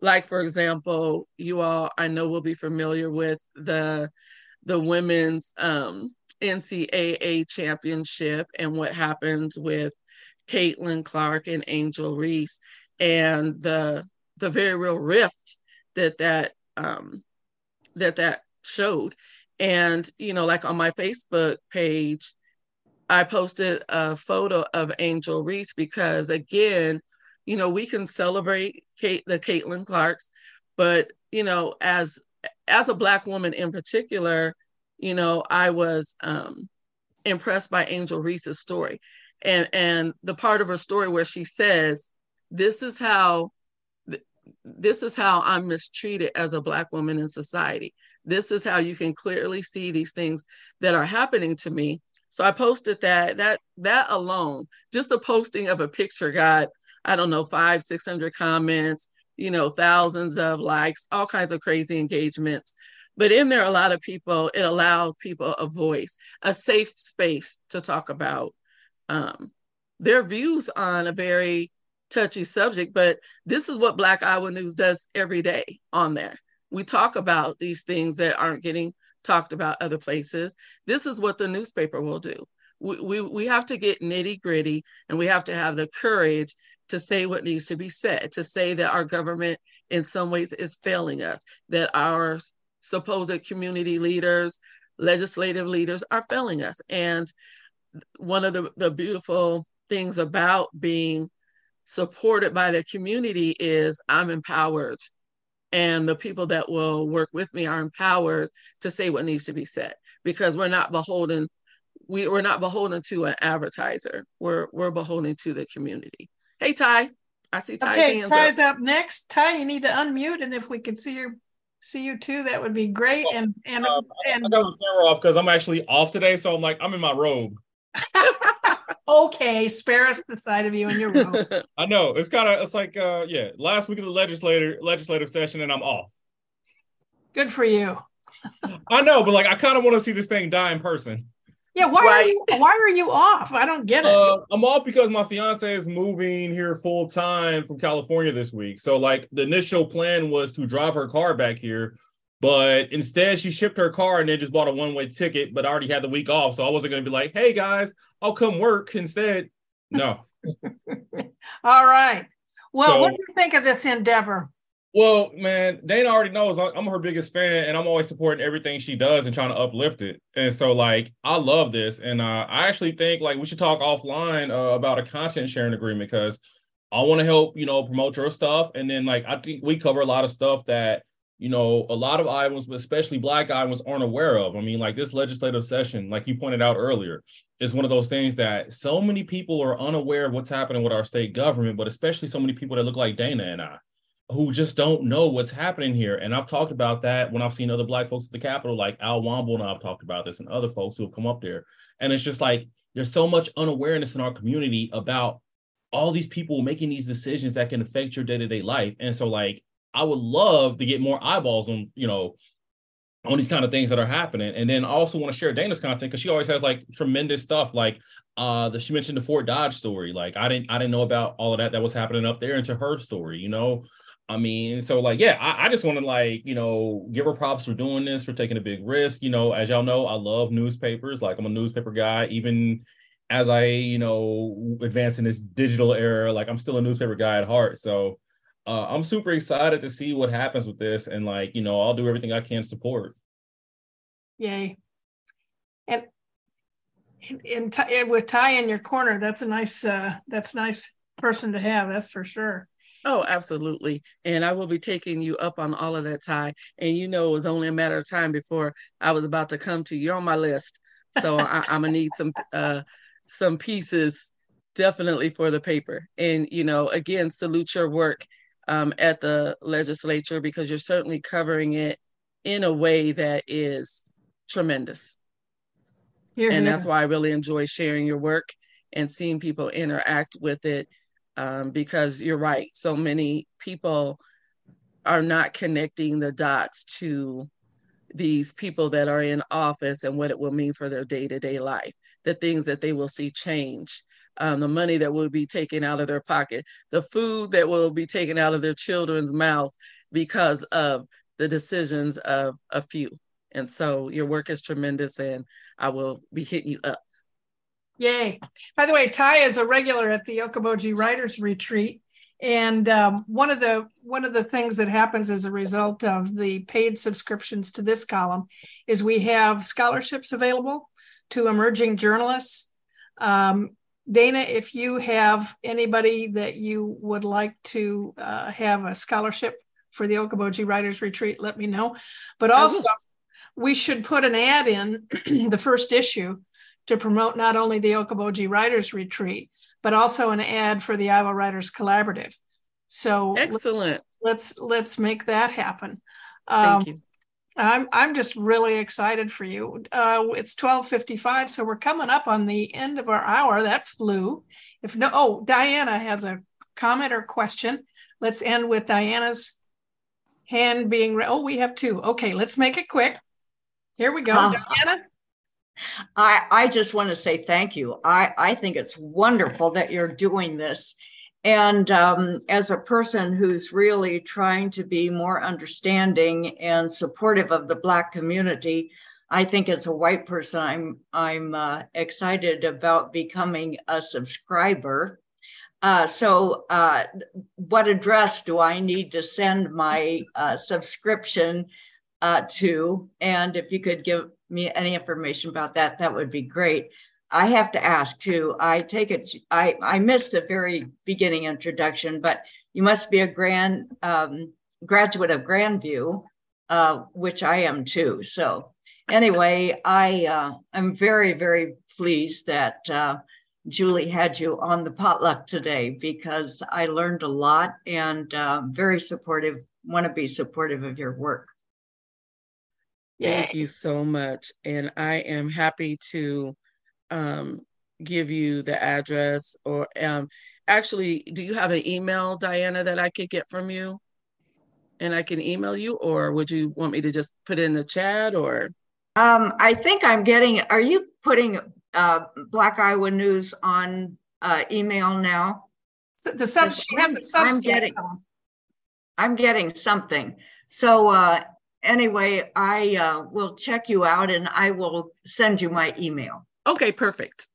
like for example you all i know will be familiar with the the women's um, ncaa championship and what happened with caitlin clark and angel reese and the the very real rift that that um, that that showed. And you know like on my facebook page i posted a photo of angel reese because again you know, we can celebrate Kate, the Caitlin Clarks, but you know, as as a black woman in particular, you know, I was um, impressed by Angel Reese's story, and and the part of her story where she says, "This is how." This is how I'm mistreated as a Black woman in society. This is how you can clearly see these things that are happening to me. So I posted that. That that alone, just the posting of a picture got I don't know five, six hundred comments you know, thousands of likes, all kinds of crazy engagements. But in there, a lot of people, it allowed people a voice, a safe space to talk about um, their views on a very touchy subject. But this is what Black Iowa News does every day on there. We talk about these things that aren't getting talked about other places. This is what the newspaper will do. We, we, we have to get nitty gritty and we have to have the courage to say what needs to be said, to say that our government in some ways is failing us, that our supposed community leaders, legislative leaders are failing us. And one of the, the beautiful things about being supported by the community is I'm empowered. And the people that will work with me are empowered to say what needs to be said because we're not beholden we, we're not beholden to an advertiser. We're we're beholden to the community. Hey, Ty. I see Ty's okay, hands Ty's up. up next. Ty, you need to unmute, and if we could see your see you too, that would be great. Oh, and and, uh, and I got my camera off because I'm actually off today, so I'm like I'm in my robe. *laughs* okay, spare us the side of you in your robe. *laughs* I know it's kind of it's like uh yeah, last week of the legislator legislative session, and I'm off. Good for you. I know, but like I kind of want to see this thing die in person. Yeah, why right. are you, why are you off? I don't get it. Uh, I'm off because my fiance is moving here full time from California this week. So like the initial plan was to drive her car back here, but instead she shipped her car and then just bought a one way ticket. But I already had the week off, so I wasn't going to be like, "Hey guys, I'll come work instead." No. *laughs* All right. Well, so, what do you think of this endeavor? Well, man, Dana already knows I'm her biggest fan, and I'm always supporting everything she does and trying to uplift it. And so, like, I love this, and uh, I actually think like we should talk offline uh, about a content sharing agreement because I want to help you know promote your stuff, and then like I think we cover a lot of stuff that you know a lot of Iowans, but especially Black Iowans, aren't aware of. I mean, like this legislative session, like you pointed out earlier, is one of those things that so many people are unaware of what's happening with our state government, but especially so many people that look like Dana and I who just don't know what's happening here. And I've talked about that when I've seen other black folks at the Capitol, like Al Womble, and I've talked about this, and other folks who have come up there. And it's just like there's so much unawareness in our community about all these people making these decisions that can affect your day-to-day life. And so like I would love to get more eyeballs on, you know, on these kind of things that are happening. And then I also want to share Dana's content because she always has like tremendous stuff. Like uh she mentioned the Fort Dodge story. Like I didn't I didn't know about all of that that was happening up there into her story, you know. I mean, so like, yeah, I, I just want to like, you know, give her props for doing this, for taking a big risk. You know, as y'all know, I love newspapers. Like, I'm a newspaper guy, even as I, you know, advance in this digital era. Like, I'm still a newspaper guy at heart. So, uh, I'm super excited to see what happens with this, and like, you know, I'll do everything I can to support. Yay! And and, and with Ty in your corner, that's a nice, uh, that's a nice person to have. That's for sure. Oh, absolutely. And I will be taking you up on all of that, Ty. And you know, it was only a matter of time before I was about to come to you. You're on my list. So I, am gonna need some uh some pieces definitely for the paper. And you know, again, salute your work um, at the legislature because you're certainly covering it in a way that is tremendous. Here, and here. that's why I really enjoy sharing your work and seeing people interact with it um, because you're right. So many people are not connecting the dots to these people that are in office and what it will mean for their day to day life, the things that they will see change, um, the money that will be taken out of their pocket, the food that will be taken out of their children's mouths because of the decisions of a few. And so your work is tremendous, and I will be hitting you up. Yay. By the way, Ty is a regular at the Okoboji Writers Retreat. And um, one of the one of the things that happens as a result of the paid subscriptions to this column is we have scholarships available to emerging journalists. Um, Dana, if you have anybody that you would like to uh, have a scholarship for the Okoboji Writers Retreat, let me know. But also, we should put an ad in *clears throat* the first issue to promote not only the Okoboji Writers Retreat, but also an ad for the Iowa Writers Collaborative. So excellent. Let's let's make that happen. Um, Thank you. I'm I'm just really excited for you. Uh, it's 12:55, so we're coming up on the end of our hour. That flew. If no, oh, Diana has a comment or question. Let's end with Diana's hand being. Re- oh, we have two. Okay, let's make it quick. Here we go, uh, Diana. I I just want to say thank you. I I think it's wonderful that you're doing this and um, as a person who's really trying to be more understanding and supportive of the Black community, I think as a white person, I'm I'm uh, excited about becoming a subscriber. Uh, so, uh, what address do I need to send my uh, subscription uh, to? And if you could give me any information about that, that would be great. I have to ask too. I take it. I I missed the very beginning introduction, but you must be a grand um, graduate of Grandview, uh, which I am too. So anyway, I uh, I'm very very pleased that uh, Julie had you on the potluck today because I learned a lot and uh, very supportive. Want to be supportive of your work. Thank you so much, and I am happy to um, give you the address or um, actually, do you have an email, Diana, that I could get from you? And I can email you, or would you want me to just put in the chat or? Um, I think I'm getting, are you putting uh, Black Iowa News on uh, email now? The sub, she has a I'm getting, I'm getting something. So uh, anyway, I uh, will check you out and I will send you my email. Okay, perfect.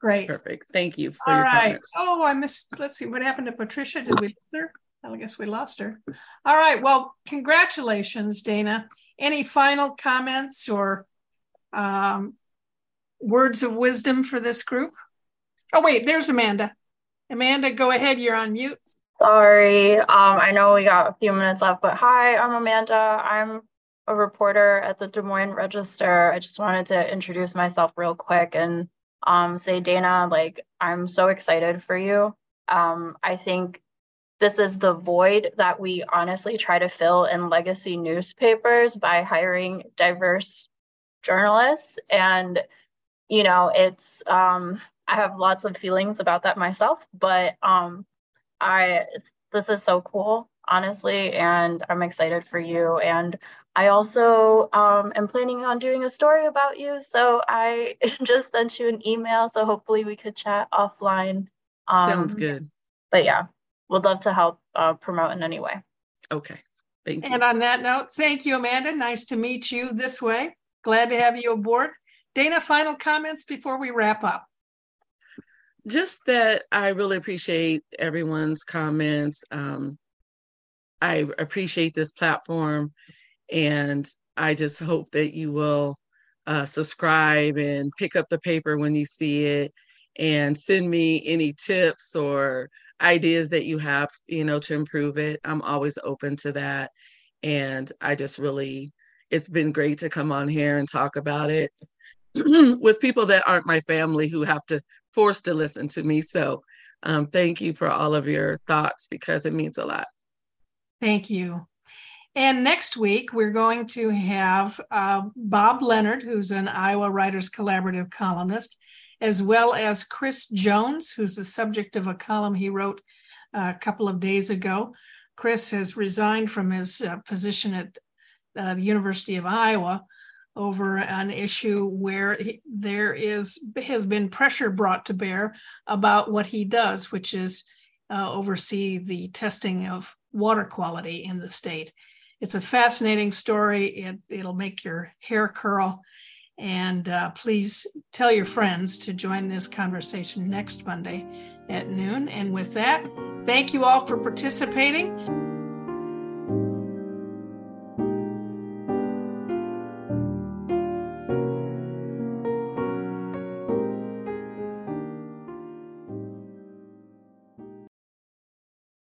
Great. Perfect. Thank you for All your right. comments. Oh, I missed. Let's see what happened to Patricia. Did we lose her? I guess we lost her. All right. Well, congratulations, Dana. Any final comments or um, words of wisdom for this group? Oh, wait, there's Amanda. Amanda, go ahead. You're on mute. Sorry. Um, I know we got a few minutes left, but hi, I'm Amanda. I'm a reporter at the Des Moines Register. I just wanted to introduce myself real quick and um, say, Dana, like, I'm so excited for you. Um, I think this is the void that we honestly try to fill in legacy newspapers by hiring diverse journalists. And, you know, it's, um, I have lots of feelings about that myself, but um, I, this is so cool, honestly, and I'm excited for you. And I also um, am planning on doing a story about you. So I *laughs* just sent you an email. So hopefully we could chat offline. Um, Sounds good. But yeah, would love to help uh, promote in any way. Okay. Thank you. And on that note, thank you, Amanda. Nice to meet you this way. Glad to have you aboard. Dana, final comments before we wrap up. Just that I really appreciate everyone's comments. Um, I appreciate this platform and I just hope that you will uh, subscribe and pick up the paper when you see it and send me any tips or ideas that you have, you know, to improve it. I'm always open to that. And I just really, it's been great to come on here and talk about it *clears throat* with people that aren't my family who have to force to listen to me. So um, thank you for all of your thoughts because it means a lot. Thank you. And next week, we're going to have uh, Bob Leonard, who's an Iowa Writers Collaborative columnist, as well as Chris Jones, who's the subject of a column he wrote uh, a couple of days ago. Chris has resigned from his uh, position at uh, the University of Iowa over an issue where he, there is has been pressure brought to bear about what he does, which is uh, oversee the testing of water quality in the state it's a fascinating story. It, it'll make your hair curl. And uh, please tell your friends to join this conversation next Monday at noon. And with that, thank you all for participating.